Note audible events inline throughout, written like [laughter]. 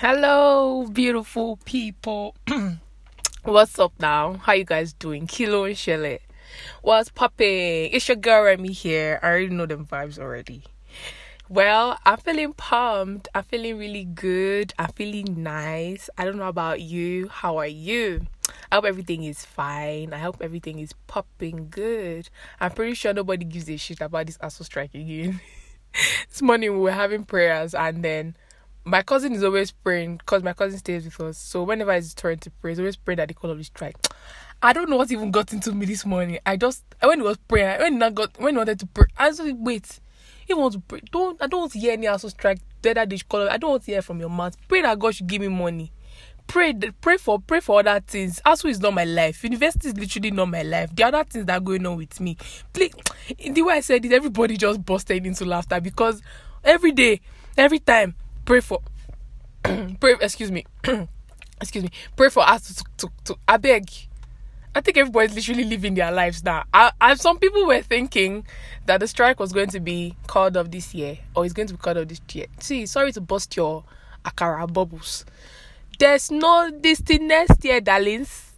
Hello, beautiful people. [clears throat] What's up now? How you guys doing? Kilo and Shelley. What's popping? It's your girl Remy here. I already know them vibes already. Well, I'm feeling pumped. I'm feeling really good. I'm feeling nice. I don't know about you. How are you? I hope everything is fine. I hope everything is popping good. I'm pretty sure nobody gives a shit about this ASUU strike again. this morning we were having prayers and then my cousin is always praying because my cousin stays with us. So whenever it's turn to pray, he's always praying that the call of the strike. [tsk] I don't know what even got into me this morning. I just when he was praying, when I got when he wanted to pray, I like, wait, you want to pray? Don't I don't want to hear any ASUU strike. That they call. I don't want to hear from your mouth. Pray that God should give me money. Pray, pray for, pray for other things. ASUU is not my life. University is literally not my life. The other things that are going on with me. Please, [tsk] the way I said it, everybody just busted into laughter because every day, every time pray for [clears throat] pray excuse me [clears throat] excuse me pray for us to, to, to I beg I think everybody's literally living their lives now. I, I, some people were thinking that the strike was going to be called off this year or it's going to be called off this year. See, sorry to bust your akara bubbles. There's no this thing next year, darlings.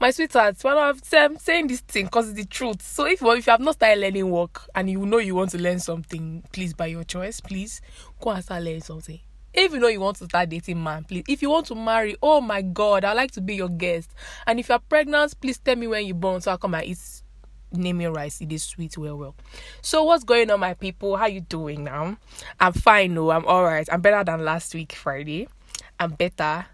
My sweethearts, when I'm saying this thing because it's the truth. So if, if you have not started learning work and you know you want to learn something, please by your choice, please go and start learning something if you know you want to start dating man please if you want to marry oh my god i'd like to be your guest. And if you're pregnant please tell me when you're born so i'll come and eat name your rice. It is sweet well well. So what's going on my people? How you doing now? I'm fine no i'm all right i'm better than last week friday. I'm better.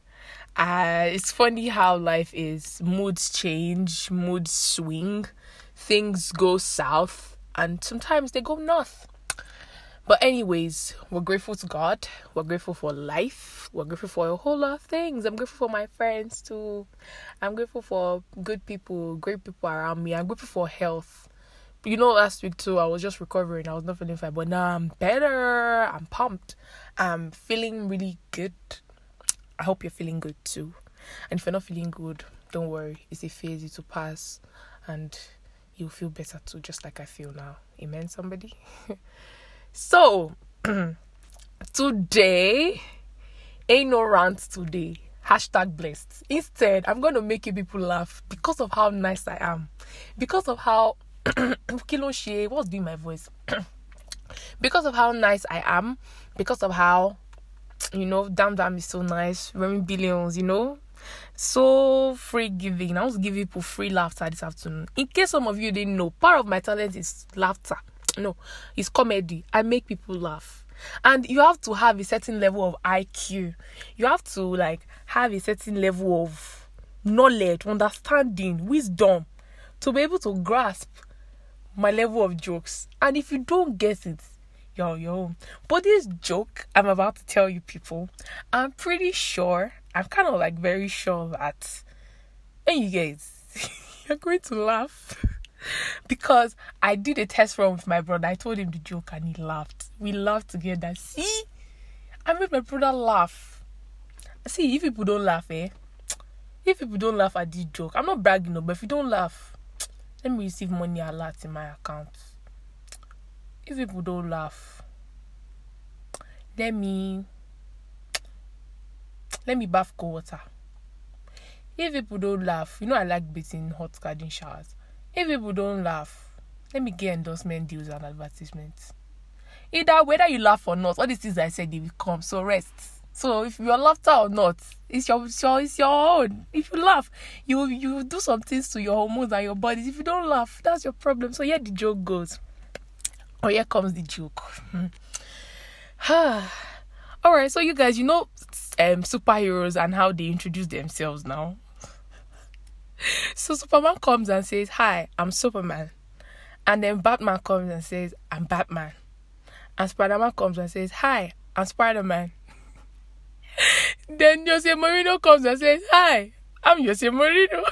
Uh it's funny how life is. Moods change moods swing. Things go south and sometimes they go north but anyways, we're grateful to God. We're grateful for life. We're grateful for a whole lot of things. I'm grateful for my friends too. I'm grateful for good people, great people around me. I'm grateful for health. You know, last week too, I was just recovering. I was not feeling fine, but now I'm better. I'm pumped. I'm feeling really good. I hope you're feeling good too. And if you're not feeling good, don't worry. It's a phase. It will pass, and you'll feel better too, just like I feel now. Amen. Somebody. [laughs] So, [clears throat] today, ain't no rant today. Hashtag blessed. Instead, I'm going to make you people laugh because of how nice I am. Because of how. [clears throat] Kiloshe, what's doing my voice? [clears throat] because of how nice I am. Because of how, you know, Damn Damn is so nice. Running billions, you know, so free giving. I want to give people free laughter this afternoon. In case some of you didn't know, part of my talent is laughter no it's comedy. I make people laugh. And you have to have a certain level of iq you have to like have a certain level of knowledge understanding wisdom to be able to grasp my level of jokes. And if you don't get it your own. But this joke i'm about to tell you people i'm pretty sure i'm kind of like very sure that and you guys [laughs] you're going to laugh [laughs] [laughs] because I did a test run with my brother. I told him the joke and he laughed. We laughed together. See, I made my brother laugh. See, if people don't laugh, eh? If people don't laugh at this joke, I'm not bragging, but if you don't laugh, [tsk] let me receive money a lot in my account. [tsk] If people don't laugh, [tsk] let me let me bath cold water. If people don't laugh, you know I like bathing hot garden showers. If people don't laugh, let me get endorsement deals and advertisements. Either whether you laugh or not, all these things I said they will come. So rest. So if you're laughter or not, it's your, it's your it's your own. If you laugh, you you do some things to your hormones and your bodies. If you don't laugh, that's your problem. So here the joke goes. Oh, here comes the joke. [sighs] All right, so you guys, you know, um, superheroes and how they introduce themselves now. [laughs] so Superman comes and says, Hi, I'm Superman. And then Batman comes and says, I'm Batman. And Spider Man comes and says, Hi, I'm Spider Man. [laughs] then Jose Mourinho comes and says, Hi, I'm Jose Mourinho.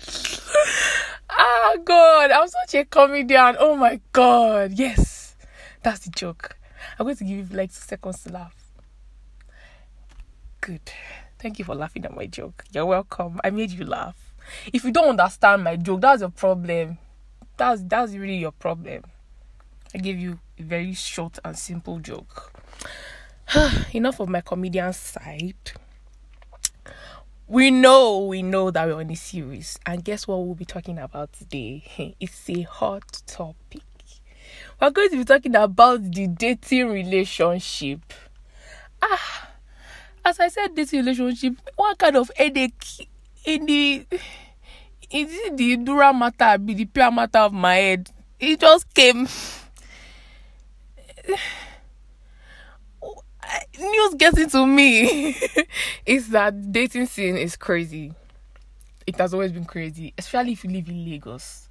[laughs] ah, God, I'm such a comedian. Oh my God. Yes, that's the joke. I'm going to give you like two seconds to laugh. Good. Thank you for laughing at my joke. You're welcome. I made you laugh. If you don't understand my joke, that's your problem. That's that's really your problem. I gave you a very short and simple joke. [sighs] enough of my comedian side. We know, we know that we're on a series, and guess what we'll be talking about today? [laughs] It's a hot topic. We're going to be talking about the dating relationship. Ah, as I said, this relationship, what kind of headache in the it the dura mater, be the pia mater of my head? It just came. news getting to me [laughs] is that dating scene is crazy. It has always been crazy, especially if you live in Lagos,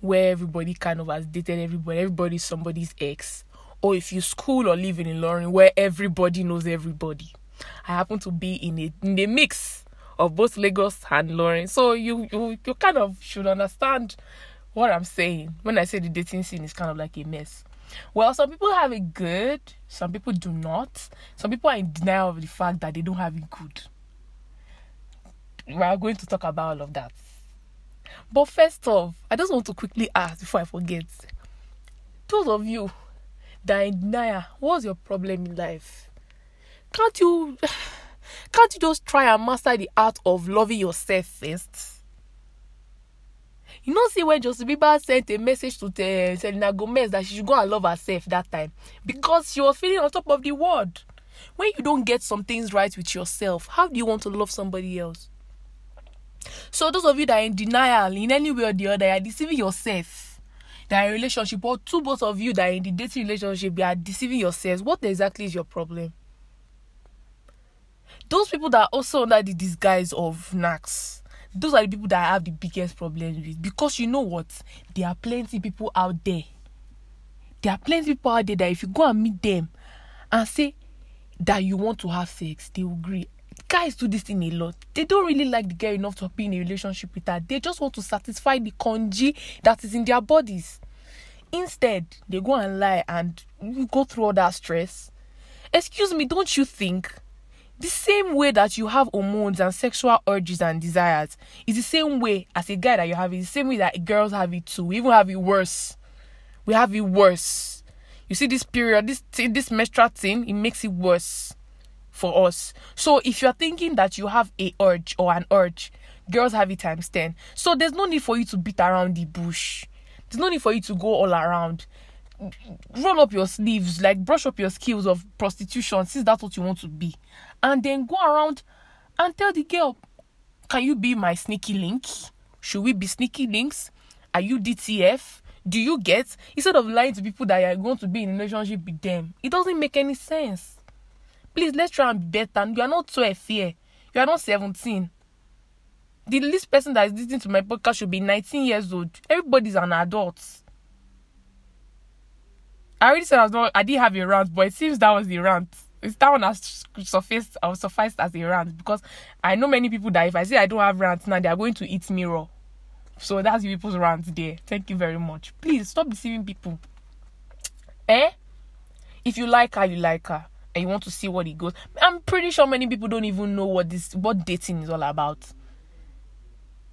where everybody kind of has dated everybody, everybody's somebody's ex. Or if you school or live in Ilorin, where everybody knows everybody. I happen to be in a in the mix of both Lagos and Ilorin, so you you you kind of should understand what I'm saying when I say the dating scene is kind of like a mess. Well, some people have it good, some people do not. Some people are in denial of the fact that they don't have it good. We are going to talk about all of that. But first off, I just want to quickly ask before I forget. Those of you that are in denial, what's your problem in life? Can't you can't you just try and master the art of loving yourself first? You know, see when Justin Bieber sent a message to the, Selena Gomez that she should go and love herself that time because she was feeling on top of the world. When you don't get some things right with yourself, how do you want to love somebody else? So those of you that are in denial in any way or the other, you are deceiving yourself. That in relationship, or two both of you that are in the dating relationship, you are deceiving yourselves. What exactly is your problem? Those people that are also under the disguise of knacks those are the people that I have the biggest problems with because you know what? There are plenty people out there. There are plenty people out there that if you go and meet them and say that you want to have sex, they will agree. Guys do this thing a lot. They don't really like the girl enough to be in a relationship with her. They just want to satisfy the konji that is in their bodies. Instead, they go and lie and go through all that stress. Excuse me, don't you think the same way that you have hormones and sexual urges and desires is the same way as a guy that you have it. the same way that girls have it too. We even have it worse. We have it worse. You see this period, this this menstrual thing, it makes it worse for us. So if you're thinking that you have a urge or an urge, girls have it times 10. So there's no need for you to beat around the bush. There's no need for you to go all around roll up your sleeves, like brush up your skills of prostitution since that's what you want to be. And then go around and tell the girl, Can you be my sneaky link? Should we be sneaky links? Are you DTF? Do you get? Instead of lying to people that you are going to be in a relationship with them, it doesn't make any sense. Please let's try and be better. You are not 12 here. You are not 17. The least person that is listening to my podcast should be 19 years old. Everybody's an adult. I already said I was not. I didn't have a rant, but it seems that was the rant. It's that one has sufficed or sufficed as a rant because I know many people that if I say I don't have rants now, they are going to eat me raw. So that's people's rant there. Thank you very much. Please stop deceiving people. Eh? If you like her, you like her, and you want to see what it goes. I'm pretty sure many people don't even know what this what dating is all about.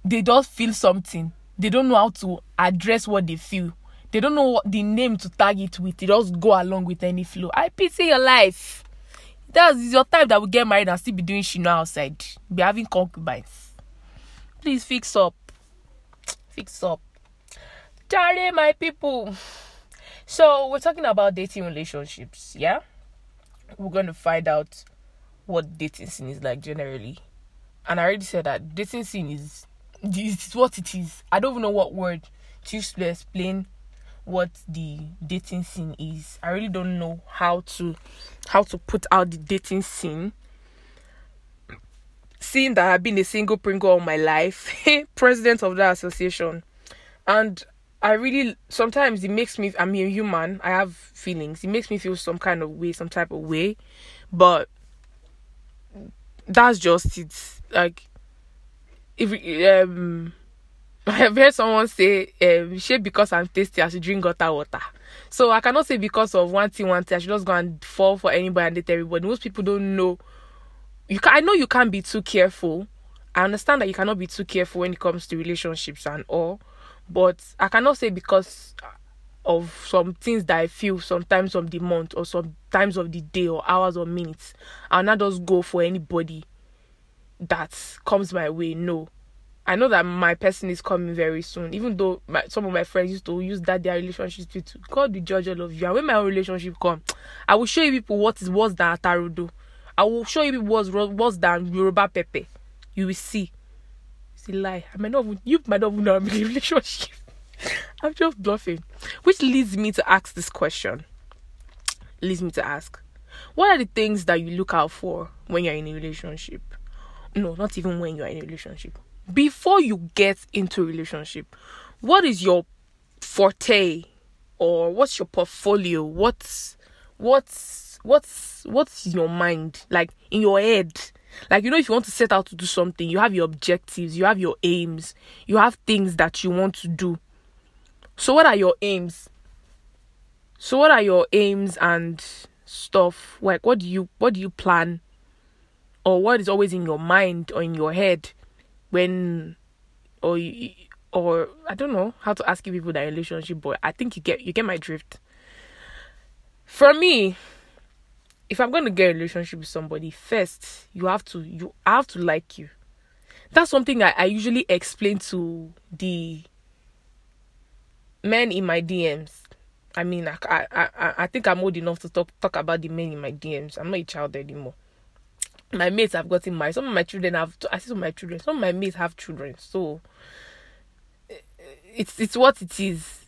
They just feel something. They don't know how to address what they feel they don't know what the name to tag it with. They just go along with any flow. I pity your life. That's your time that we get married and still be doing shit outside. Be having concubines. Please fix up. Fix up. Charlie, my people. So we're talking about dating relationships, yeah? We're gonna find out what dating scene is like generally. And I already said that dating scene is this is what it is. I don't even know what word to use to explain what the dating scene is. I really don't know how to how to put out the dating scene. Seeing that I've been a single pringle all my life, [laughs] president of that association, and I really sometimes it makes me I'm a human. I have feelings. It makes me feel some kind of way, some type of way, but that's just it. Like if um [laughs] I've heard someone say, um, "Shape because I'm tasty, I should drink gutter water." So I cannot say because of one thing, one thing, I should just go and fall for anybody and date everybody. Most people don't know. You can, I know you can't be too careful. I understand that you cannot be too careful when it comes to relationships and all, but I cannot say because of some things that I feel sometimes of the month or sometimes of the day or hours or minutes. I'll not just go for anybody that comes my way. No. I know that my person is coming very soon. Even though my, some of my friends used to use that their relationships to God will judge all of you. And when my own relationship come, I will show you people what is worse than Ataru do. I will show you people what's worse than Yoruba Pepe. You will see. It's a lie. I might not even, you might not even know I'm in a [laughs] relationship. I'm just bluffing. Which leads me to ask this question. Leads me to ask, what are the things that you look out for when you're in a relationship? No, not even when you're in a relationship. Before you get into a relationship, what is your forte or what's your portfolio? What's what's what's what's in your mind like in your head? Like you know, if you want to set out to do something, you have your objectives, you have your aims, you have things that you want to do so what are your aims? So what are your aims and stuff? Like what do you what do you plan? Or what is always in your mind or in your head when or or I don't know how to ask you people that relationship, but I think you get you get my drift. For me, if I'm gonna get a relationship with somebody, first you have to you have to like you. That's something I, I usually explain to the men in my DMs. I mean, I, I, I, I think I'm old enough to talk talk about the men in my DMs. I'm not a child anymore. My mates have gotten married. Some of my children have. I see some of my children. Some of my mates have children. So eh, it's it's what it is.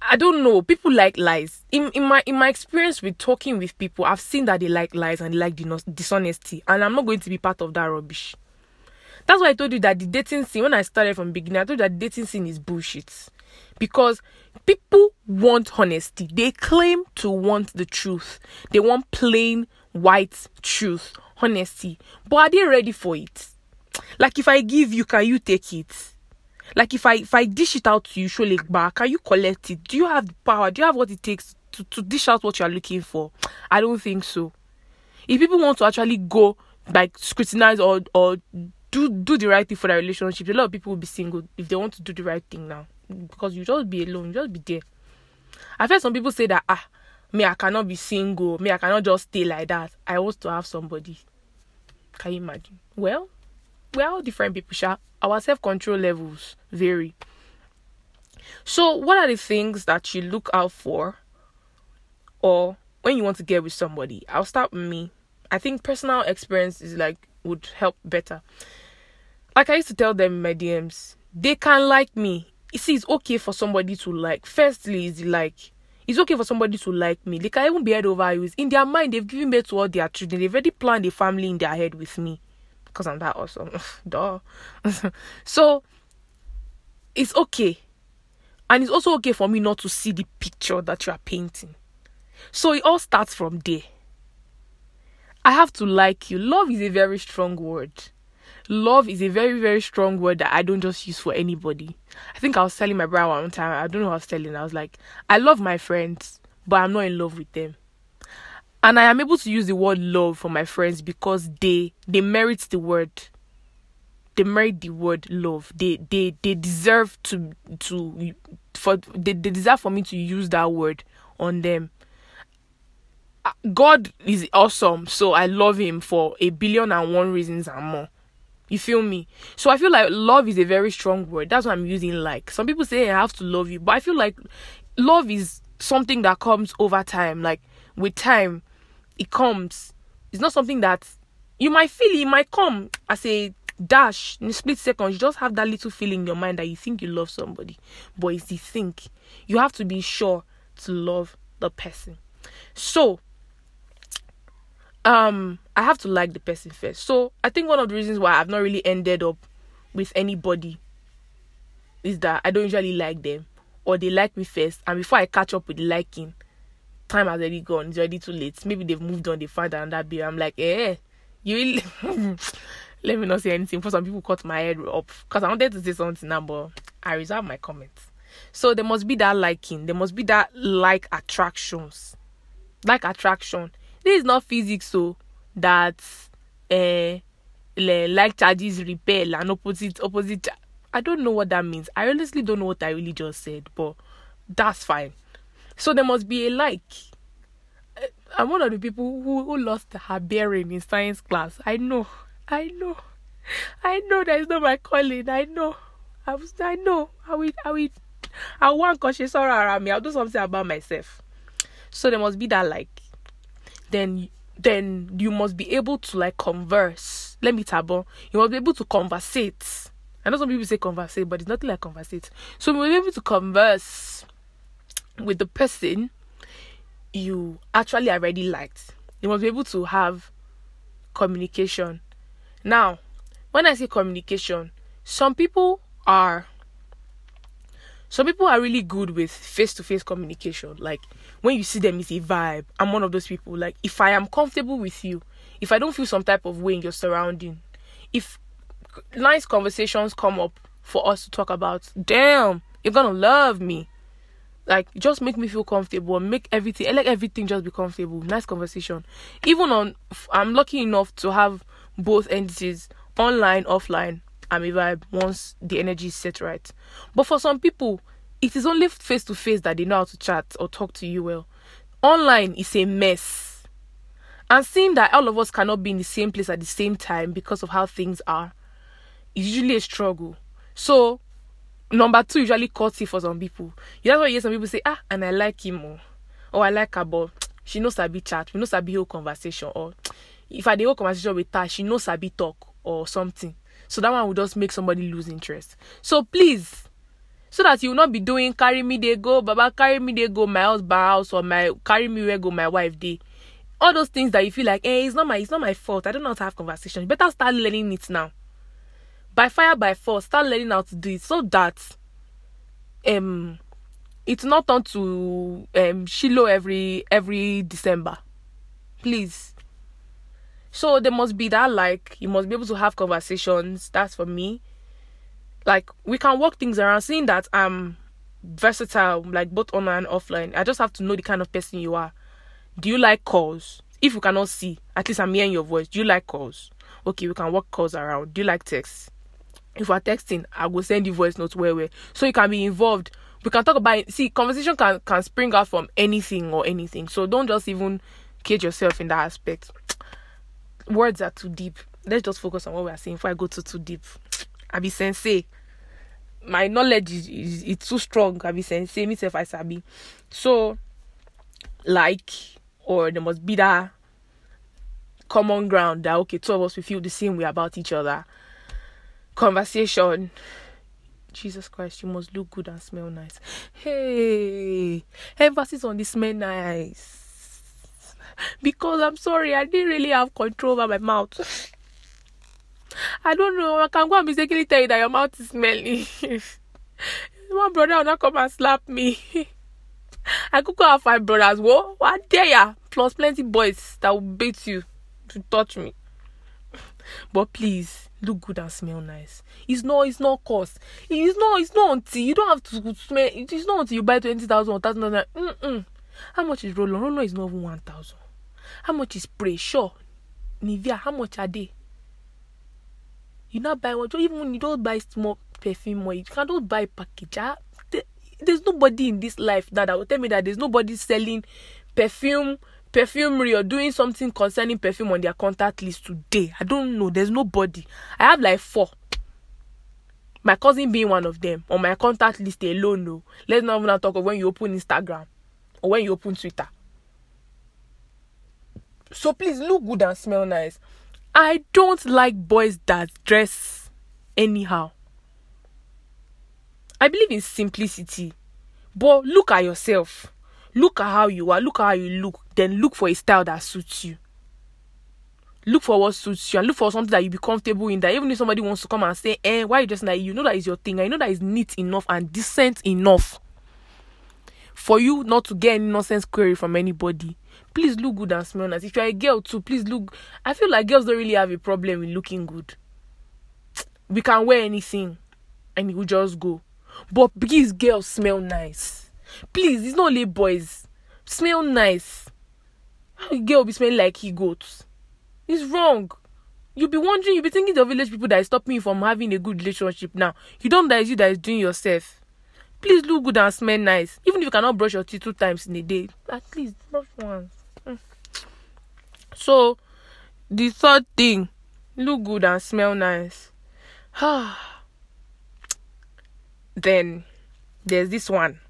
I don't know. People like lies. In in my in my experience with talking with people, I've seen that they like lies and like dishonesty, and I'm not going to be part of that rubbish. That's why I told you that the dating scene when I started from beginning, I told you that dating scene is bullshit because people want honesty. They claim to want the truth. They want plain white truth, honesty. But are they ready for it? Like if I give you, can you take it? Like if I if I dish it out to you, show like back, can you collect it? Do you have the power? Do you have what it takes to, to dish out what you are looking for? I don't think so. If people want to actually go like scrutinize or or do do the right thing for their relationship, a lot of people will be single if they want to do the right thing now because you just be alone, you just be there. I've heard some people say that ah, me I cannot be single, me I cannot just stay like that. I want to have somebody. Can you imagine? Well, we're all different people, sha. Our self control levels vary. So, what are the things that you look out for, or when you want to get with somebody? I'll start with me. I think personal experience is like would help better. Like I used to tell them in my DMs, they can like me you see, it's okay for somebody to like. Firstly, is like it's okay for somebody to like me. They can even be head over heels. In their mind, they've given birth to all their children. They've already planned a family in their head with me. Because I'm that awesome. [laughs] Duh. [laughs] so it's okay. And it's also okay for me not to see the picture that you are painting. So it all starts from there. I have to like you. Love is a very strong word love is a very very strong word that I don't just use for anybody. I think I was telling my brother one time. I don't know what I was telling. I was like, I love my friends, but I'm not in love with them. And I am able to use the word love for my friends because they they merit the word. They merit the word love. They they they deserve to to for they, they deserve for me to use that word on them. Uh, God is awesome, so I love him for a billion and one reasons and more. You feel me? So I feel like love is a very strong word. That's what I'm using like. Some people say I have to love you, but I feel like love is something that comes over time. Like with time, it comes. It's not something that you might feel it might come as a dash in a split second. You just have that little feeling in your mind that you think you love somebody, but it's the think. You have to be sure to love the person. So um I have to like the person first. So I think one of the reasons why I've not really ended up with anybody is that I don't usually like them or they like me first and before I catch up with liking, time has already gone. It's already too late. Maybe they've moved on, they found another beer. I'm like, eh, you really [laughs] let me not say anything. For some people cut my head up because I wanted to say something now, but I reserve my comments. So there must be that liking, there must be that like attractions. Like attraction this is not physics so that uh, like charges repel and opposite opposite i don't know what that means i honestly don't know what i really just said but that's fine So there must be a like. Eh, I'm one of the people who, who lost her bearing in science class. I know. I know. I know that is not my calling. I know. I was I know. I will I will I want conscious around me. I'll do something about myself. So there must be that like then then you must be able to like converse. Let me tabo. You must be able to conversate. I know some people say conversate, but it's nothing like conversate. So you must be able to converse with the person you actually already liked. You must be able to have communication. Now, when I say communication, some people are some people are really good with face to face communication. Like when you see them, it's a vibe. I'm one of those people. Like if I am comfortable with you, if I don't feel some type of way in your surrounding, if nice conversations come up for us to talk about, damn, you're gonna love me. Like just make me feel comfortable make everything like everything just be comfortable. Nice conversation. Even on I'm lucky enough to have both entities online, offline. I'm a vibe once the energy is set right. But for some people, it is only face to face that they know how to chat or talk to you well. Online is a mess. And seeing that all of us cannot be in the same place at the same time because of how things are is usually a struggle. So number two usually cuts it for some people. You that's why you hear some people say, ah, and I like him or, oh, or I like her, but [tsk] she knows Sabi chat, she knows Sabi whole conversation, or [tsk] if I do whole conversation with her, she knows Sabi talk or something. So that one will just make somebody lose interest. So please, so that you will not be doing carry me they go, Baba carry me they go, my husband house or my carry me where go my wife day. All those things that you feel like, hey, eh, it's not my it's not my fault. I don't know how to have conversation. You better start learning it now by fire by force start learning how to do it so that um it's not on to um Shiloh every every December. Please. So there must be that like you must be able to have conversations. That's for me. Like we can work things around seeing that I'm versatile, like both online and offline. I just have to know the kind of person you are. Do you like calls? If you cannot see, at least I'm hearing your voice. Do you like calls? Okay, we can work calls around. Do you like texts? if we're texting, I will send you voice notes where where so you can be involved. We can talk about it. See, conversation can can spring out from anything or anything. So don't just even cage yourself in that aspect. Words are too deep. Let's just focus on what we are saying before I go too too deep. I be sensei. My knowledge is, is it's too strong. I be sensei. Myself I sabi. So, like, or there must be that common ground that okay, two of us we feel the same way about each other conversation. Jesus Christ, you must look good and smell nice. Hey, emphasis on the smell nice. [laughs] Because I'm sorry, I didn't really have control over my mouth. I don't know. I can go and mistakenly tell you that your mouth is smelly. [laughs] One brother will not come and slap me. [laughs] I could go have five brothers. What? What dare ya? Plus plenty boys that will beat you to touch me. But please, look good and smell nice. It's not it's not cost. It's not it's not until you don't have to smell it's not until you buy twenty thousand or thousand How much is roll on? Roll is not even one thousand. How much is spray? Sure. Nivea, how much are they? You not buy one, even when you don't buy small perfume or you can not buy package. Ah, there's nobody in this life that, that will tell me that there's nobody selling perfume perfumery or doing something concerning perfume on their contact list today. I don't know. There's nobody. I have like four. My cousin being one of them on my contact list alone. No, let's not even talk of when you open Instagram or when you open Twitter. So please look good and smell nice. I don't like boys that dress anyhow. I believe in simplicity. But look at yourself. Look at how you are. Look at how you look. Then look for a style that suits you. Look for what suits you and look for something that you be comfortable in. That even if somebody wants to come and say, eh, why you just like you know that is your thing. I know that is neat enough and decent enough for you not to get any nonsense query from anybody. Please look good and smell nice. If you're a girl too, please look. I feel like girls don't really have a problem with looking good. We can wear anything and it will just go. But please, girls smell nice. Please, it's not only boys. Smell nice. How a girl be smelling like he goats? It's wrong. You'll be wondering, you'll be thinking the village people that is stopping you from having a good relationship now. You don't that is you that is doing yourself. please look good and smell nice even if you cannot brush your teeth two times in a day at least brush once. So the third thing look good and smell nice. [sighs] Then there's this one.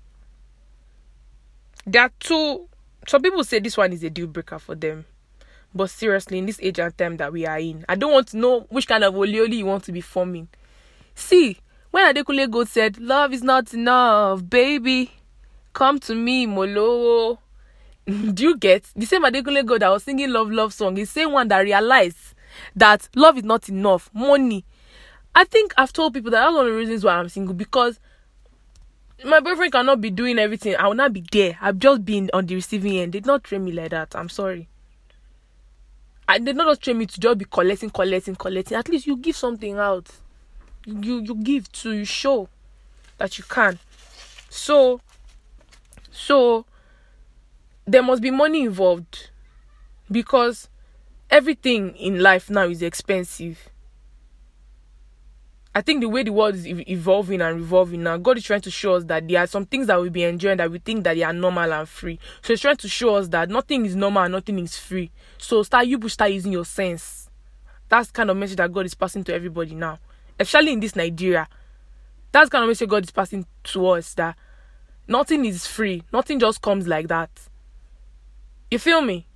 There are two some people say this one is a deal breaker for them. But seriously in this age and time that we are in i don't want to know which kind of olioli you want to be forming. See when adekunle gold said love is not enough baby come to me molo [laughs] do you get the same adekunle gold that was singing love love song is same one that realized that love is not enough money i think i've told people that that's one of the reasons why i'm single because my boyfriend cannot be doing everything. I will not be there. I've just been on the receiving end. They did not train me like that. I'm sorry. I did not just train me to just be collecting, collecting, collecting. At least you give something out. You you give to you show that you can. So so there must be money involved because everything in life now is expensive I think the way the world is evolving and revolving now, God is trying to show us that there are some things that we be enjoying that we think that they are normal and free. So He's trying to show us that nothing is normal and nothing is free. So start you start using your sense. That's kind of message that God is passing to everybody now, especially in this Nigeria. That's kind of message God is passing to us that nothing is free. Nothing just comes like that. You feel me?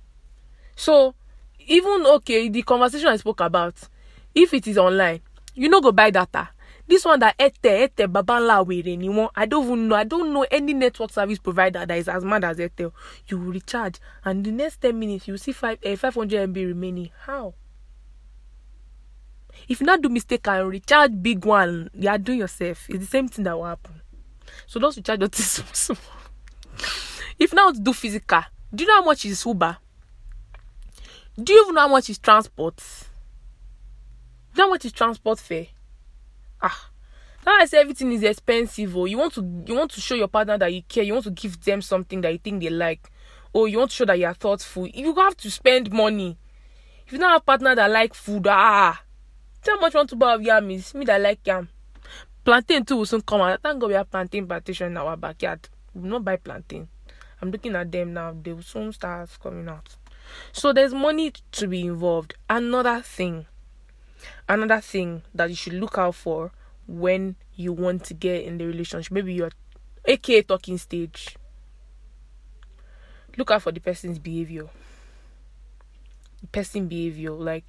So even okay, the conversation I spoke about, if it is online you no go buy data. This one that airtel airtel babanla were ni one i don't even know. I don't know any network service provider that is as mad as airtel you will recharge and the next ten minutes you see five uh, five hundred mb remaining. How? If you not do mistake and recharge big one you are doing yourself. It's the same thing that will happen. So just recharge your small [laughs] if not do physical do you know how much is uber do you even know how much is transport Do you know what is transport fare? Ah. Now I say everything is expensive. Oh, you want to you want to show your partner that you care. You want to give them something that you think they like. Or you want to show that you are thoughtful. You have to spend money. If you don't have a partner that like food, ah, how much want to buy of yam is me that like yam. Plantain too will soon come out. Thank God we have plantain plantation in our backyard. We will not buy plantain. I'm looking at them now. They will soon start coming out. So there's money to be involved. Another thing another thing that you should look out for when you want to get in the relationship maybe you're aka talking stage look out for the person's behavior the person behavior like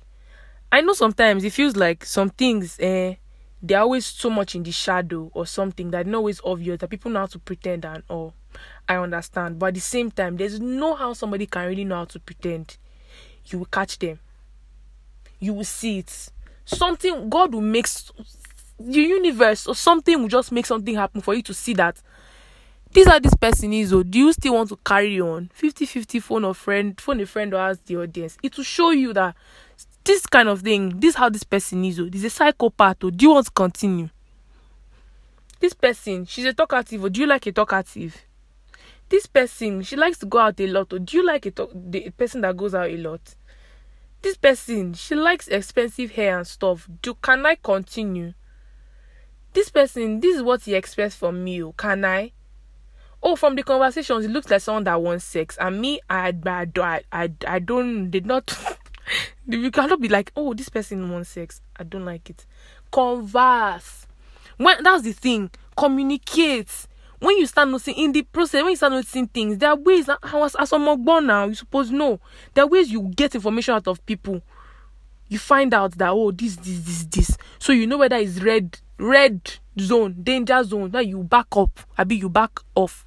i know sometimes it feels like some things eh they're always so much in the shadow or something that not always obvious that people know how to pretend and all. I understand. But at the same time there's no how somebody can really know how to pretend. You will catch them. You will see it. Something God will make the universe or something will just make something happen for you to see that this how this person is or do you still want to carry on? 50-50 phone or friend phone a friend or ask the audience. It will show you that this kind of thing this how this person is oh. this is a psychopath or do you want to continue? This person she's a talkative or do you like a talkative? This person she likes to go out a lot or do you like a talk the person that goes out a lot? This person she likes expensive hair and stuff. Do can i continue? This person this is what he expects from me oh. Can i? Oh from the conversations it looks like someone that wants sex. And me i i i i, I don't did not [laughs] [laughs] you cannot be like oh this person wants sex i don't like it converse when that's the thing communicate when you start noticing in the process, when you start noticing things, there are ways that as, as a born now, you suppose know. There are ways you get information out of people. You find out that oh this, this, this, this. So you know whether it's red, red zone, danger zone, that you back up, I be you back off.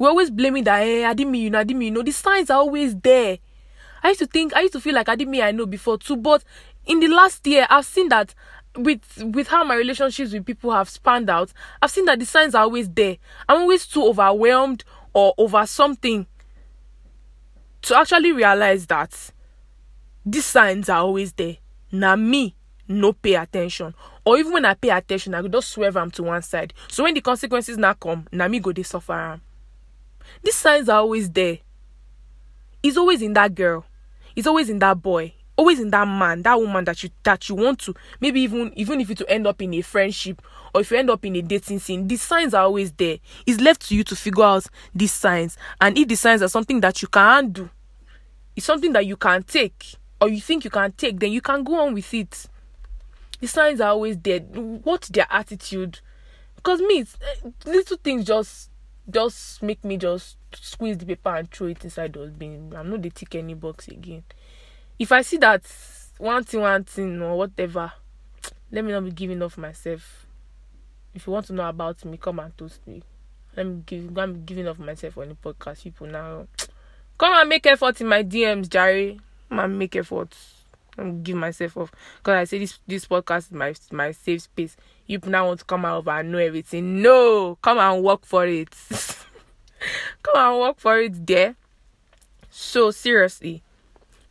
We're always blaming that hey, I didn't mean you know, I didn't mean you know. The signs are always there. I used to think I used to feel like I didn't mean I know before too, but in the last year I've seen that with with how my relationships with people have spanned out, I've seen that the signs are always there. I'm always too overwhelmed or over something to actually realize that these signs are always there. Now me no pay attention. Or even when I pay attention, I could just swerve them to one side. So when the consequences now come, now me go they suffer. These signs are always there. It's always in that girl. It's always in that boy always in that man, that woman that you that you want to maybe even even if you to end up in a friendship or if you end up in a dating scene, the signs are always there. It's left to you to figure out these signs. And if the signs are something that you can't do, it's something that you can take or you think you can take, then you can go on with it. The signs are always there. What's their attitude? Because me, eh, little things just just make me just squeeze the paper and throw it inside the bin. I'm not the tick any box again. If I see that one thing, one thing or whatever, [tsk] let me not be giving off myself. If you want to know about me, come and toast me. Let me give I'm giving off myself on the podcast. People now [tsk] come and make effort in my DMs, Jerry. Come and make effort. I'm give myself off. Because I say this this podcast is my my safe space. You now want to come out and know everything. No, come and work for it. [laughs] come and work for it there. So seriously,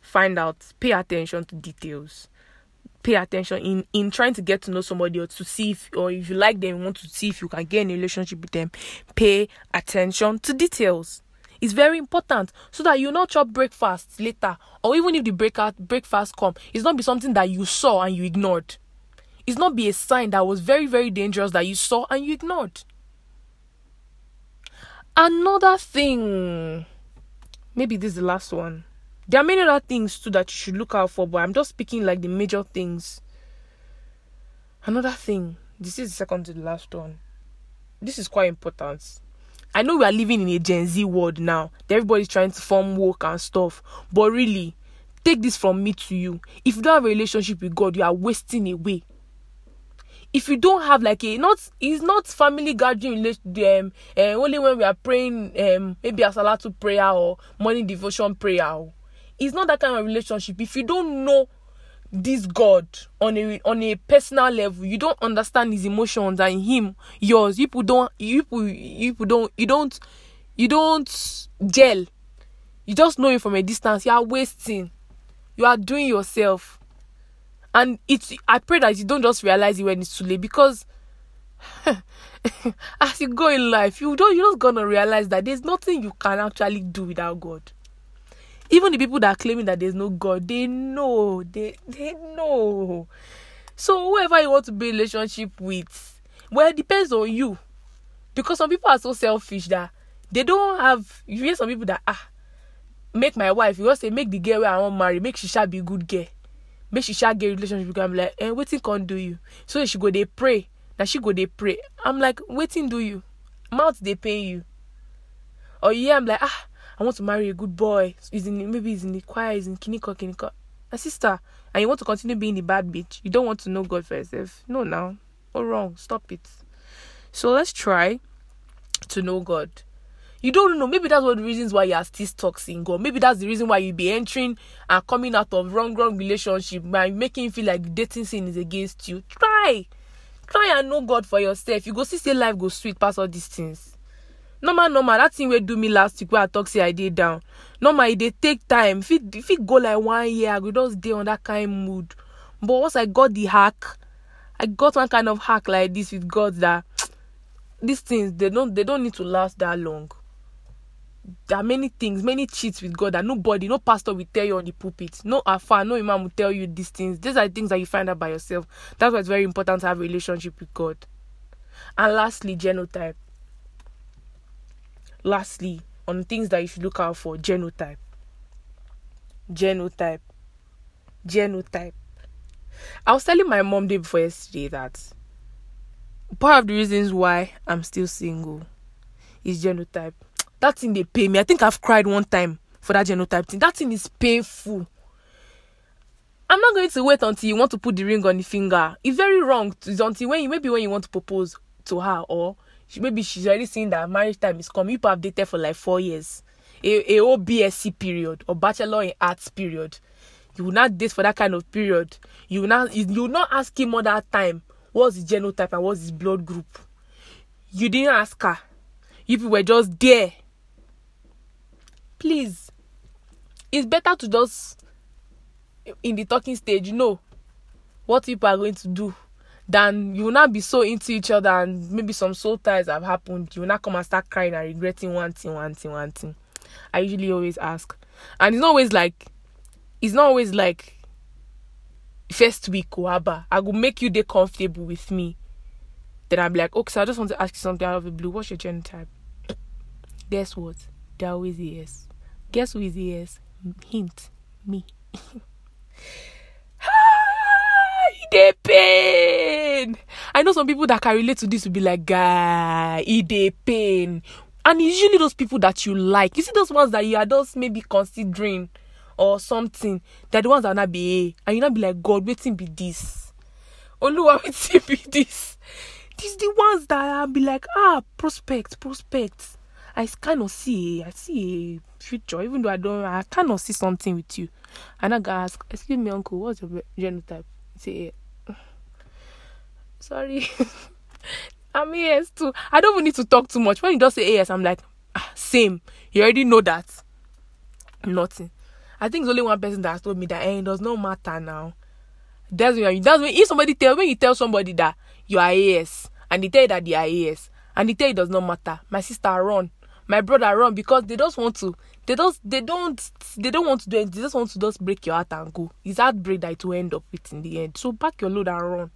find out, pay attention to details. Pay attention in in trying to get to know somebody or to see if or if you like them, you want to see if you can get in a relationship with them. Pay attention to details. It's very important so that you not chop breakfast later, or even if the breakout breakfast come, it's not be something that you saw and you ignored. It's not be a sign that was very very dangerous that you saw and you ignored. Another thing, maybe this is the last one. There are many other things too that you should look out for, but I'm just speaking like the major things. Another thing, this is the second to the last one. This is quite important. I know we are living in a Gen Z world now. Everybody's trying to form work and stuff. But really, take this from me to you. If you don't have a relationship with God, you are wasting away. If you don't have like a not it's not family gathering um, uh, only when we are praying um maybe as a salatu prayer or morning devotion prayer. It's not that kind of relationship. If you don't know this God on a on a personal level. You don't understand his emotions and him yours. People don't you people you people don't you don't you don't gel. You just know him from a distance. You are wasting. You are doing yourself. And it's I pray that you don't just realize it when it's too late because [laughs] as you go in life, you don't you're not gonna realize that there's nothing you can actually do without God even the people that are claiming that there's no God, they know. They they know. So whoever you want to be relationship with, well, it depends on you. Because some people are so selfish that they don't have you hear some people that ah make my wife, you just say make the girl where I want marry, make she shall be good girl. Make she shall get relationship with I'm like, eh, waiting can do you. So she go they pray. Now she go they pray. I'm like, waiting do you. Mouth they pay you. Or yeah, I'm like, ah, I want to marry a good boy. He's in maybe he's in the choir, he's in Kiniko Kiniko. My sister, and you want to continue being the bad bitch. You don't want to know God for yourself. No, now. Or wrong. Stop it. So let's try to know God. You don't know. Maybe that's one of the reasons why you are still stuck single. Maybe that's the reason why you be entering and coming out of wrong, wrong relationship by making you feel like dating scene is against you. Try. Try and know God for yourself. You go see say life go sweet past all these things normal normal that thing wey do me last week wey i talk say i dey down normal e dey take time fit fit go like one year i go just dey on that kind mood but once i got the hack i got one kind of hack like this with god that [tsk] these things they don't they don't need to last that long there are many things many cheats with god that nobody no pastor will tell you on the pulpit. No alfa no imam will tell you these things. These are the things that you find out by yourself. That's why it's very important to have a relationship with god. And lastly genotype. Lastly on things that you should look out for genotype. Genotype. Genotype. I was telling my mom day before yesterday that part of the reasons why i'm still single is genotype that thing they pay me i think i've cried one time for that genotype thing that thing is painful i'm not going to wait until you want to put the ring on the finger it's very wrong To, it's until when you maybe when you want to propose to her or she, maybe she's already seeing that marriage time is coming. People have dated for like four years. A, a period or Bachelor in Arts period. You will not date for that kind of period. You will not you will not ask him all that time what's his genotype and what's his blood group. You didn't ask her. You were just there. Please. It's better to just in the talking stage, know what people are going to do than you will not be so into each other and maybe some soul ties have happened. You will not come and start crying and regretting one thing, one thing, one thing. I usually always ask. And it's not always like it's not always like first week, Waba, I will make you dey comfortable with me. Then I'm like, okay, so I just want to ask you something out of the blue. What's your genotype? Guess what? They're always yes. Guess who is yes? Hint. Me. [laughs] dey pain. I know some people that can relate to this will be like, guy, it dey pain. And it's usually those people that you like. You see those ones that you are just maybe considering or something. They're the ones that will not be and you not be like, God, waiting be this. Oluwa, waiting be this. These the ones that I'll be like, ah, prospect, prospect. I of see, I see a future, even though I don't, I of see something with you. And I ask, excuse me, uncle, what's your genotype? Say, [sighs] sorry. [laughs] I'm AS too. I don't even need to talk too much. When you just say AS, I'm like, ah, same. You already know that. Nothing. I think there's only one person that has told me that eh, it does not matter now. That's when that's when if somebody tell when you tell somebody that you are AS and they tell you that they are AS and they tell you it does not matter. My sister run, my brother run because they just want to. They don't. They don't. They don't want to do it. They just want to just break your heart and go. It's heartbreak that it will end up with in the end. So pack your load and run.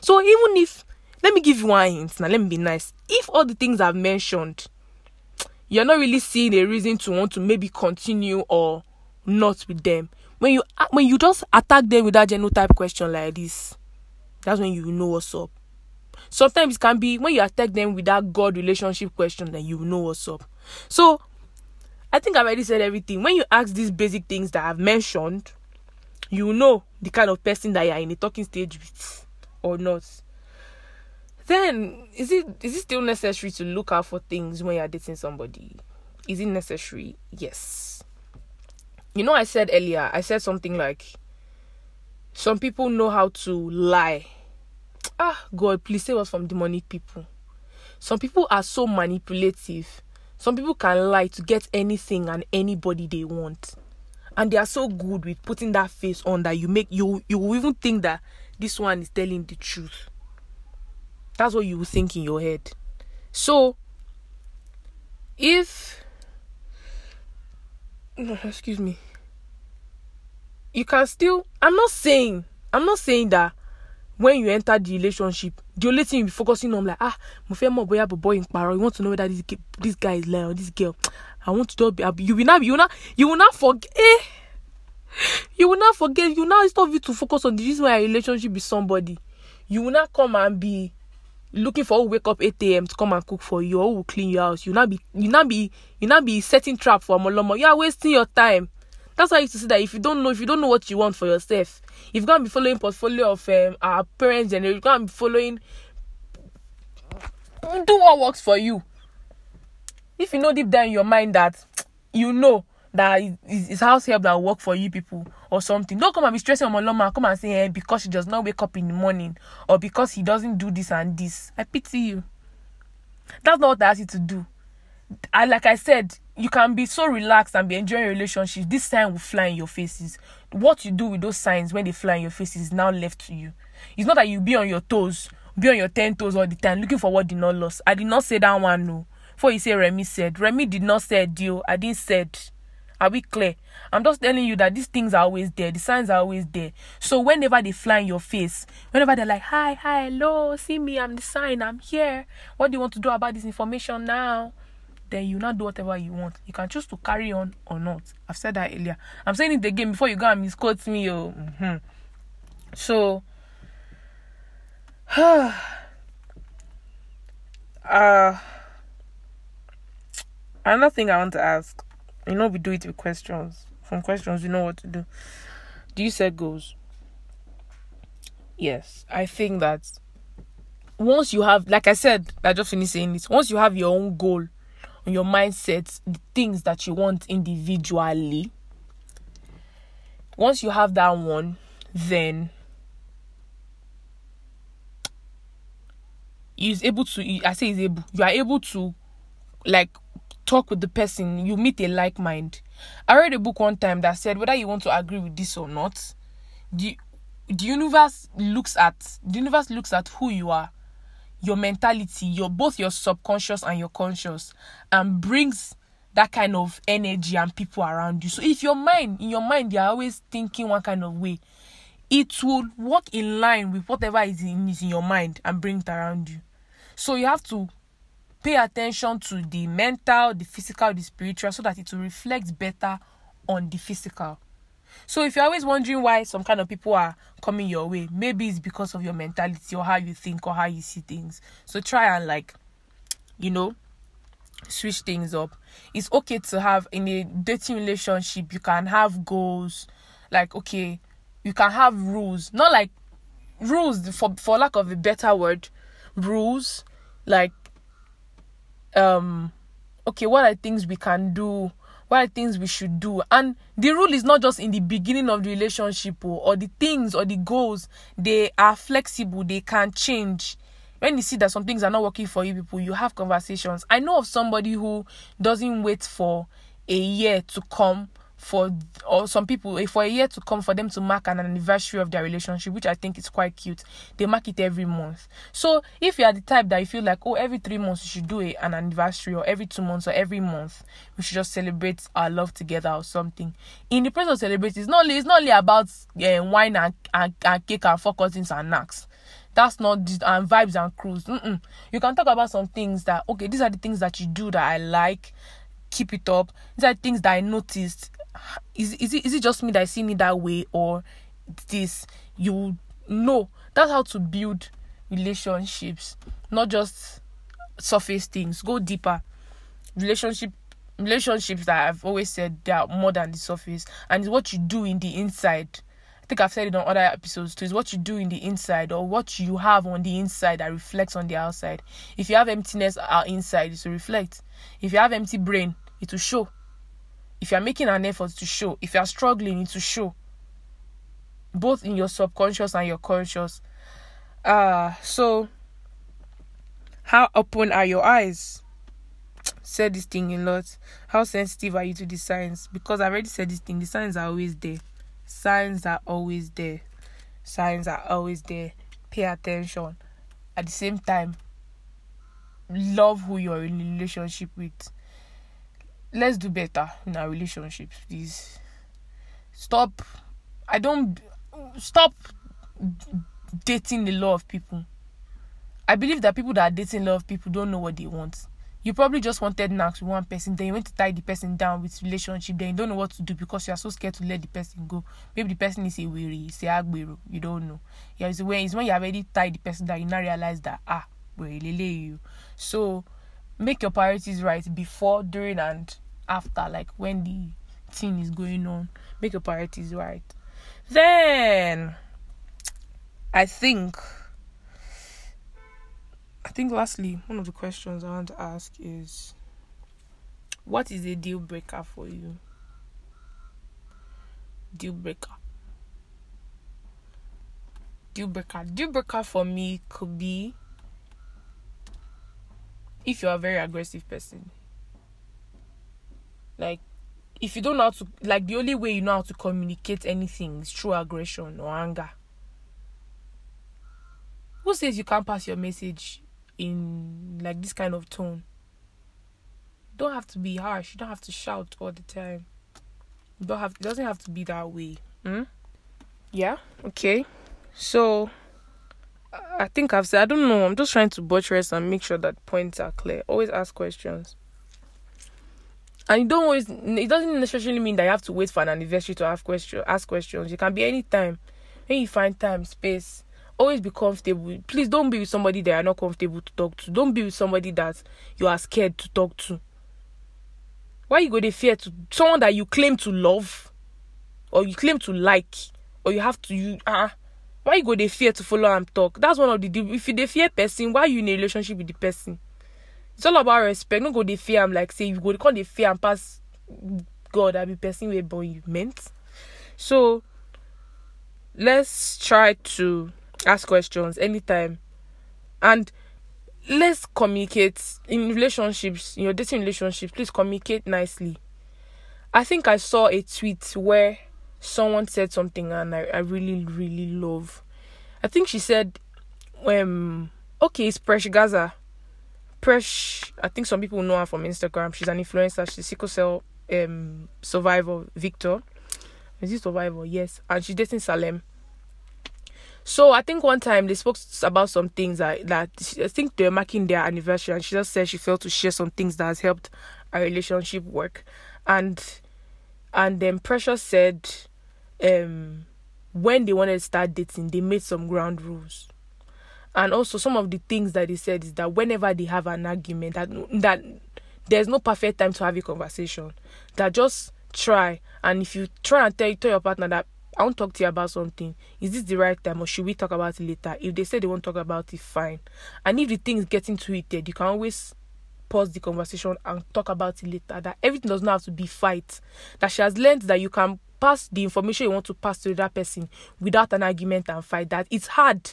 So even if let me give you one hint now. Let me be nice. If all the things I've mentioned, you're not really seeing a reason to want to maybe continue or not with them. When you when you just attack them with that genotype question like this, that's when you know what's up. Sometimes it can be when you attack them with that God relationship question, then you know what's up. So I think I've already said everything. When you ask these basic things that I've mentioned, you know the kind of person that you're in a talking stage with or not. Then is it is it still necessary to look out for things when you're dating somebody? Is it necessary? Yes. You know, I said earlier, I said something like some people know how to lie. Ah, God, please save us from demonic people. Some people are so manipulative. Some people can lie to get anything and anybody they want. And they are so good with putting that face on that you make you you will even think that this one is telling the truth. That's what you think in your head. So, if excuse me, you can still. I'm not saying. I'm not saying that when you enter the relationship, the only thing you be focusing on like ah, mo fẹ́ mọ̀ bóyá boy in paro. You want to know whether this this guy is lying or this girl. I want to do. You will not. You will not. You will not forget. Eh? You will not forget. You will not stop you to focus on the reason why a relationship with somebody. You will not come and be looking for who wake up 8 a.m. to come and cook for you or who will clean your house. You not be you not be you not be setting trap for Molomo. You are wasting your time. That's why I used to say that if you don't know, if you don't know what you want for yourself, if you're gonna be following portfolio of um, our parents and you're gonna be following do what works for you. If you know deep down in your mind that you know that it's house help that work for you people or something. Don't come and be stressing on my mama. Come and say eh, because she does not wake up in the morning or because he doesn't do this and this. I pity you. That's not what I asked you to do. I like I said, you can be so relaxed and be enjoying relationships. This sign will fly in your faces. What you do with those signs when they fly in your faces is now left to you. It's not that you be on your toes, be on your ten toes all the time, looking for what did not lost. I did not say that one no. For you say Remy said, Remy did not say deal. I didn't said. Are we clear? I'm just telling you that these things are always there. The signs are always there. So whenever they fly in your face, whenever they're like, hi, hi, hello, see me, I'm the sign, I'm here. What do you want to do about this information now? Then you not do whatever you want. You can choose to carry on or not. I've said that earlier. I'm saying it again before you go and misquote me. Oh. Mm-hmm. So, [sighs] uh, another thing I want to ask you know, we do it with questions. From questions, you know what to do. Do you set goals? Yes. I think that once you have, like I said, I just finished saying this, once you have your own goal, your mindset, the things that you want individually, once you have that one, then is able to I say is able you are able to like talk with the person, you meet a like mind. I read a book one time that said whether you want to agree with this or not, the the universe looks at the universe looks at who you are, your mentality, your both your subconscious and your conscious, and brings that kind of energy and people around you. So if your mind in your mind you're always thinking one kind of way, it will work in line with whatever is in, is in your mind and bring it around you. So you have to pay attention to the mental, the physical, the spiritual, so that it will reflect better on the physical. So if you're always wondering why some kind of people are coming your way, maybe it's because of your mentality or how you think or how you see things. So try and like, you know, switch things up. It's okay to have in a dating relationship, you can have goals, like okay, you can have rules. Not like rules for for lack of a better word, rules like um okay, what are things we can do? What are things we should do? And the rule is not just in the beginning of the relationship or, or the things or the goals. They are flexible, they can change when you see that some things are not working for you people you have conversations i know of somebody who doesn't wait for a year to come for or some people eh, for a year to come for them to mark an anniversary of their relationship which i think is quite cute they mark it every month so if you are the type that you feel like oh every three months you should do a, an anniversary or every two months or every month we should just celebrate our love together or something in the process of celebrating it's not only it's not only about uh, wine and, and, and cake and four cousins and knacks that's not and vibes and cruise. Mm-mm. You can talk about some things that okay, these are the things that you do that I like. Keep it up. These are things that I noticed. Is is it is it just me that I see me that way or this? You know that's how to build relationships, not just surface things. Go deeper. Relationship relationships that I've always said they are more than the surface, and it's what you do in the inside I think I've said it on other episodes too. Is what you do in the inside or what you have on the inside that reflects on the outside. If you have emptiness uh, inside, it will reflect. If you have empty brain, it will show. If you are making an effort to show, if you are struggling, will show. Both in your subconscious and your conscious. Uh so how open are your eyes? [tsk] Said this thing a lot. How sensitive are you to the signs? Because I already said this thing, the signs are always there signs are always there signs are always there pay attention at the same time love who you're in relationship with let's do better in our relationships please stop i don't stop dating a lot of people i believe that people that are dating a lot of people don't know what they want you probably just wanted knacks with one person, then you went to tie the person down with relationship, then you don't know what to do because you are so scared to let the person go. Maybe the person is a weary, it's a agbero, you don't know. Yeah, it's when it's when you already tied the person down, you now realize that ah, we really you. So make your priorities right before, during, and after, like when the thing is going on. Make your priorities right. Then I think I think lastly, one of the questions I want to ask is what is a deal breaker for you? Deal breaker. Deal breaker. Deal breaker for me could be if you're a very aggressive person. Like if you don't know how to like the only way you know how to communicate anything is through aggression or anger. Who says you can't pass your message in like this kind of tone. You don't have to be harsh. You don't have to shout all the time. You don't have. It doesn't have to be that way. Hmm? Yeah. Okay. So I think I've said. I don't know. I'm just trying to buttress and make sure that points are clear. Always ask questions. And you don't always. It doesn't necessarily mean that you have to wait for an anniversary to ask question. Ask questions. It can be any time. When you find time, space, always be comfortable. Please don't be with somebody that you're not comfortable to talk to. Don't be with somebody that you are scared to talk to. Why you go to fear to someone that you claim to love or you claim to like or you have to you ah uh, why you go to fear to follow and talk? That's one of the if you fear person, why you in a relationship with the person? It's all about respect. No go dey fear I'm like say you go call the fear and pass God I be person wey born you meant. So let's try to ask questions anytime and let's communicate in relationships in your dating relationships please communicate nicely i think i saw a tweet where someone said something and i, I really really love i think she said um okay it's Presh Gaza Presh I think some people know her from Instagram. She's an influencer. She's sickle cell um survivor Victor. Is this survivor? Yes. And she's dating Salem. So I think one time they spoke about some things that, that I think they're marking their anniversary, and she just said she felt to share some things that has helped our relationship work, and and then Precious said, um, when they wanted to start dating, they made some ground rules, and also some of the things that they said is that whenever they have an argument, that that there's no perfect time to have a conversation, that just try, and if you try and tell, tell your partner that I want to talk to you about something. Is this the right time or should we talk about it later? If they say they won't talk about it, fine. And if the thing is getting too heated, you can always pause the conversation and talk about it later. That everything does not have to be fight. That she has learned that you can pass the information you want to pass to that person without an argument and fight. That it's hard,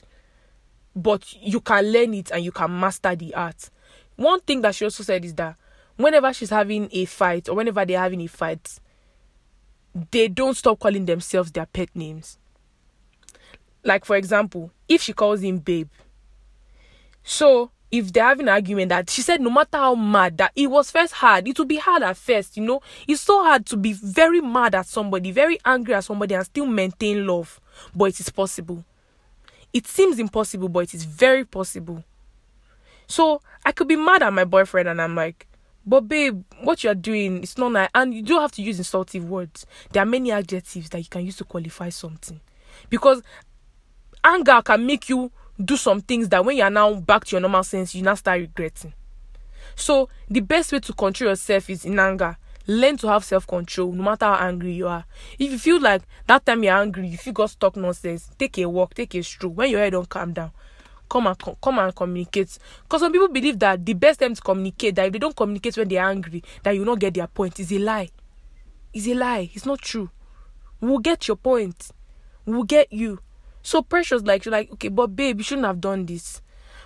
but you can learn it and you can master the art. One thing that she also said is that whenever she's having a fight or whenever they're having a fight, they don't stop calling themselves their pet names. Like, for example, if she calls him babe, so if they're having an argument that she said no matter how mad that it was first hard, it will be hard at first, you know. It's so hard to be very mad at somebody, very angry at somebody, and still maintain love. But it is possible. It seems impossible, but it is very possible. So I could be mad at my boyfriend, and I'm like, but babe, what you're doing is not nice, and you don't have to use insultive words. There are many adjectives that you can use to qualify something, because anger can make you do some things that when you are now back to your normal sense, you now start regretting. So the best way to control yourself is in anger. Learn to have self-control, no matter how angry you are. If you feel like that time you're angry, if you got talk nonsense, take a walk, take a stroll. When your head don't calm down, come and come and communicate. Because some people believe that the best time to communicate that if they don't communicate when they're angry that you not get their point. Is a lie. Is a lie. It's not true. We'll get your point. We'll get you. So precious like you're like okay but babe you shouldn't have done this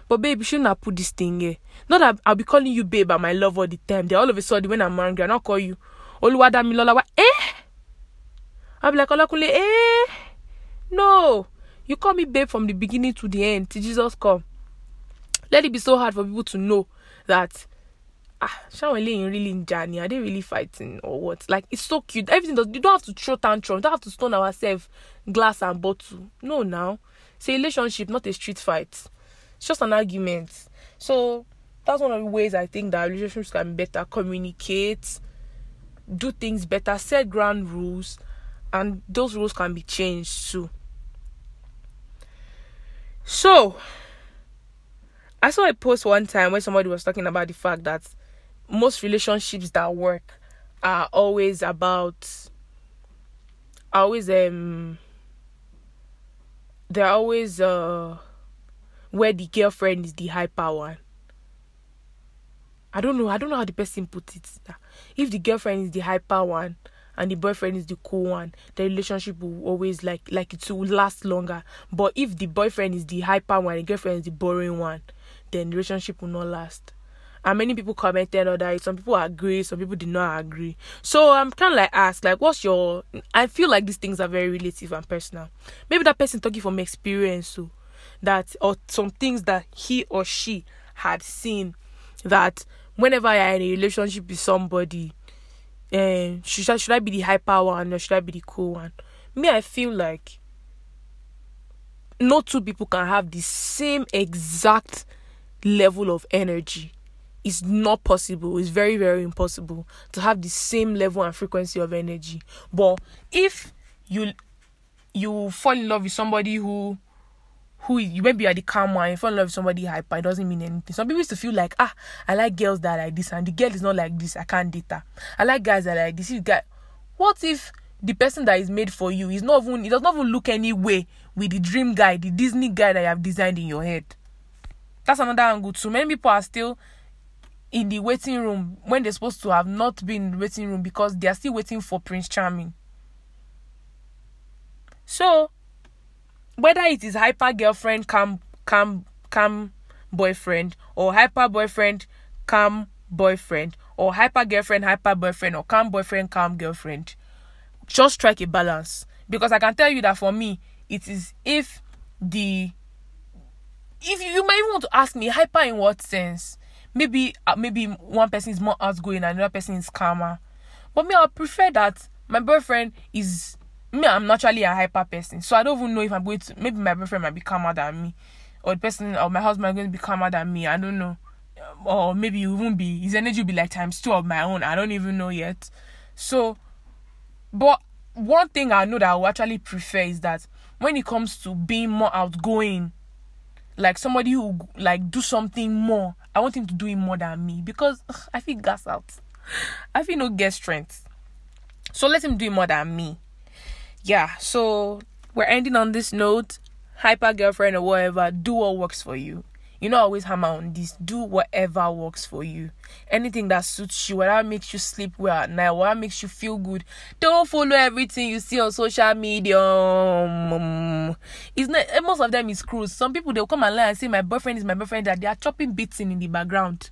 but babe you shouldn't have put this thing here not that i'll be calling you babe and my love all the time then all of a sudden when i'm angry i'll call you oluwadamilola eh i'll be like olakunle eh no you call me babe from the beginning to the end till Jesus come. Let it be so hard for people to know that ah, Shawn ain't really in Johnny, are they really fighting or what? Like it's so cute. Everything does you don't have to throw tantrum, you don't have to stone ourselves glass and bottle. No now. It's a relationship, not a street fight. It's just an argument. So that's one of the ways I think that relationships can better communicate, do things better, set ground rules, and those rules can be changed too. So, I saw a post one time where somebody was talking about the fact that most relationships that work are always about always um they're always uh where the girlfriend is the hyper one. I don't know, I don't know how the person put it. If the girlfriend is the hyper one and the boyfriend is the cool one, the relationship will always like like it will last longer. But if the boyfriend is the hyper one, the girlfriend is the boring one, then the relationship will not last. And many people commented on that. Some people agree, some people did not agree. So I'm kind of like ask, like, what's your? I feel like these things are very relative and personal. Maybe that person talking from experience, so that or some things that he or she had seen that whenever you're in a relationship with somebody, uh, should I should I be the hyper one or should I be the cool one? Me, I feel like no two people can have the same exact level of energy. It's not possible. It's very, very impossible to have the same level and frequency of energy. But if you you fall in love with somebody who who you maybe you are the calm one, you fall in love with somebody hyper, it doesn't mean anything. Some people used to feel like, ah, I like girls that are like this, and the girl is not like this, I can't date her. I like guys that are like this. Guy, what if the person that is made for you is not even it does not even look any way with the dream guy, the Disney guy that you have designed in your head? That's another angle too. Many people are still in the waiting room when they're supposed to have not been in the waiting room because they are still waiting for Prince Charming. So whether it is hyper girlfriend, calm, calm, calm boyfriend, or hyper boyfriend, calm boyfriend, or hyper girlfriend, hyper boyfriend, or calm boyfriend, calm girlfriend, just strike a balance. Because I can tell you that for me, it is if the if you, might even want to ask me hyper in what sense maybe uh, maybe one person is more outgoing and another person is calmer but me i prefer that my boyfriend is me, I'm naturally a hyper person, so I don't even know if I'm going to. Maybe my boyfriend might be calmer than me, or the person or my husband going to be calmer than me. I don't know, or maybe it won't be. His energy will be like times two of my own. I don't even know yet. So, but one thing I know that I will actually prefer is that when it comes to being more outgoing, like somebody who like do something more, I want him to do it more than me because ugh, I feel gas out. [laughs] I feel no get strength. So let him do it more than me. Yeah, so we're ending on this note. Hyper girlfriend or whatever, do what works for you. You know always hammer on this do whatever works for you. Anything that suits you whatever makes you sleep well at night whatever makes you feel good don't follow everything you see on social media. It's not most of them is cruise some people they'll come and lie and say my boyfriend is my boyfriend that they are chopping beating in the background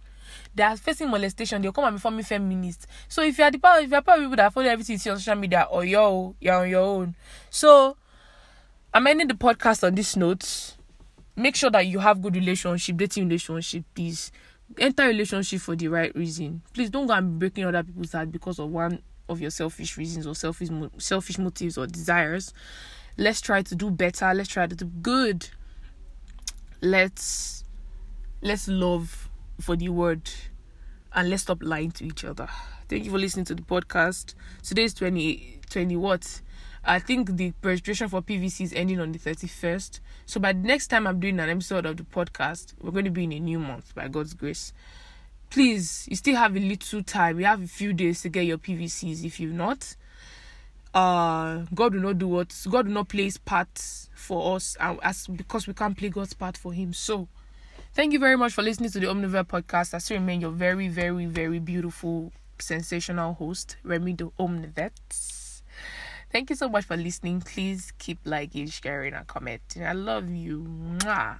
they are facing molestation they'll come and inform me feminist so if you are the part if you are part of people that follow everything you see on social media or you're you're on your own so i'm ending the podcast on this note make sure that you have good relationship, dating relationship, please. Enter relationship for the right reason. Please don't go and be breaking other people's heart because of one of your selfish reasons or selfish selfish motives or desires. Let's try to do better. Let's try to do good. Let's let's love for the word and let's stop lying to each other. Thank you for listening to the podcast. Today's 20 20 what? I think the registration for PVC is ending on the 31st. So by the next time I'm doing an episode of the podcast, we're going to be in a new month by God's grace. Please, you still have a little time. You have a few days to get your PVCs. If you've not, uh, God will not do what God will not play His part for us, as because we can't play God's part for Him. So, thank you very much for listening to the Omniver podcast. I still remain your very, very, very beautiful, sensational host, Remy the Omnivet. Thank you so much for listening. Please keep liking, sharing, and commenting. I love you. Mwah.